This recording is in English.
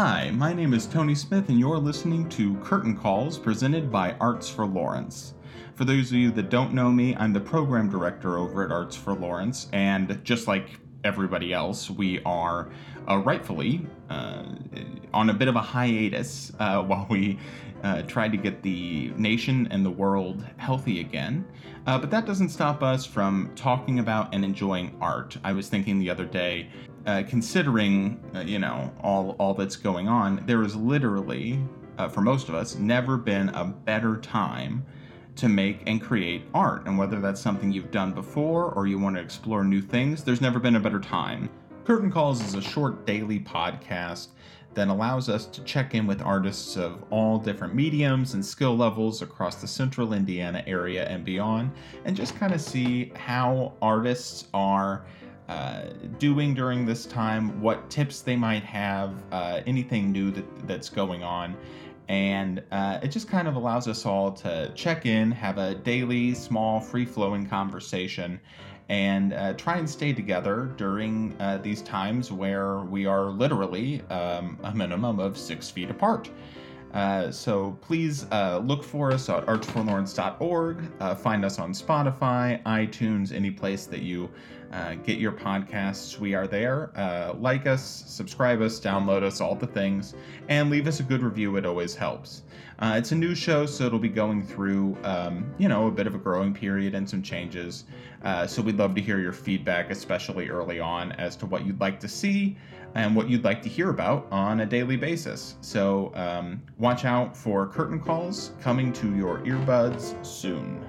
Hi, my name is Tony Smith, and you're listening to Curtain Calls presented by Arts for Lawrence. For those of you that don't know me, I'm the program director over at Arts for Lawrence, and just like everybody else, we are uh, rightfully uh, on a bit of a hiatus uh, while we uh, try to get the nation and the world healthy again. Uh, but that doesn't stop us from talking about and enjoying art. I was thinking the other day, uh, considering you know all all that's going on, there is literally, for most of us, never been a better time to make and create art. And whether that's something you've done before or you want to explore new things, there's never been a better time. Curtain Calls is a short daily podcast that allows us to check in with artists of all different mediums and skill levels across the central Indiana area and beyond, and just kind of see how artists are. Uh, doing during this time, what tips they might have, uh, anything new that, that's going on, and uh, it just kind of allows us all to check in, have a daily, small, free flowing conversation, and uh, try and stay together during uh, these times where we are literally um, a minimum of six feet apart. Uh, so please uh, look for us at artsforlawrence.org. Uh, find us on Spotify, iTunes, any place that you uh, get your podcasts. We are there. Uh, like us, subscribe us, download us, all the things, and leave us a good review. It always helps. It's a new show, so it'll be going through, um, you know, a bit of a growing period and some changes. so we'd love to hear your feedback, especially early on, as to what you'd like to see and what you'd like to hear about on a daily basis. So um, watch out for curtain calls coming to your earbuds soon.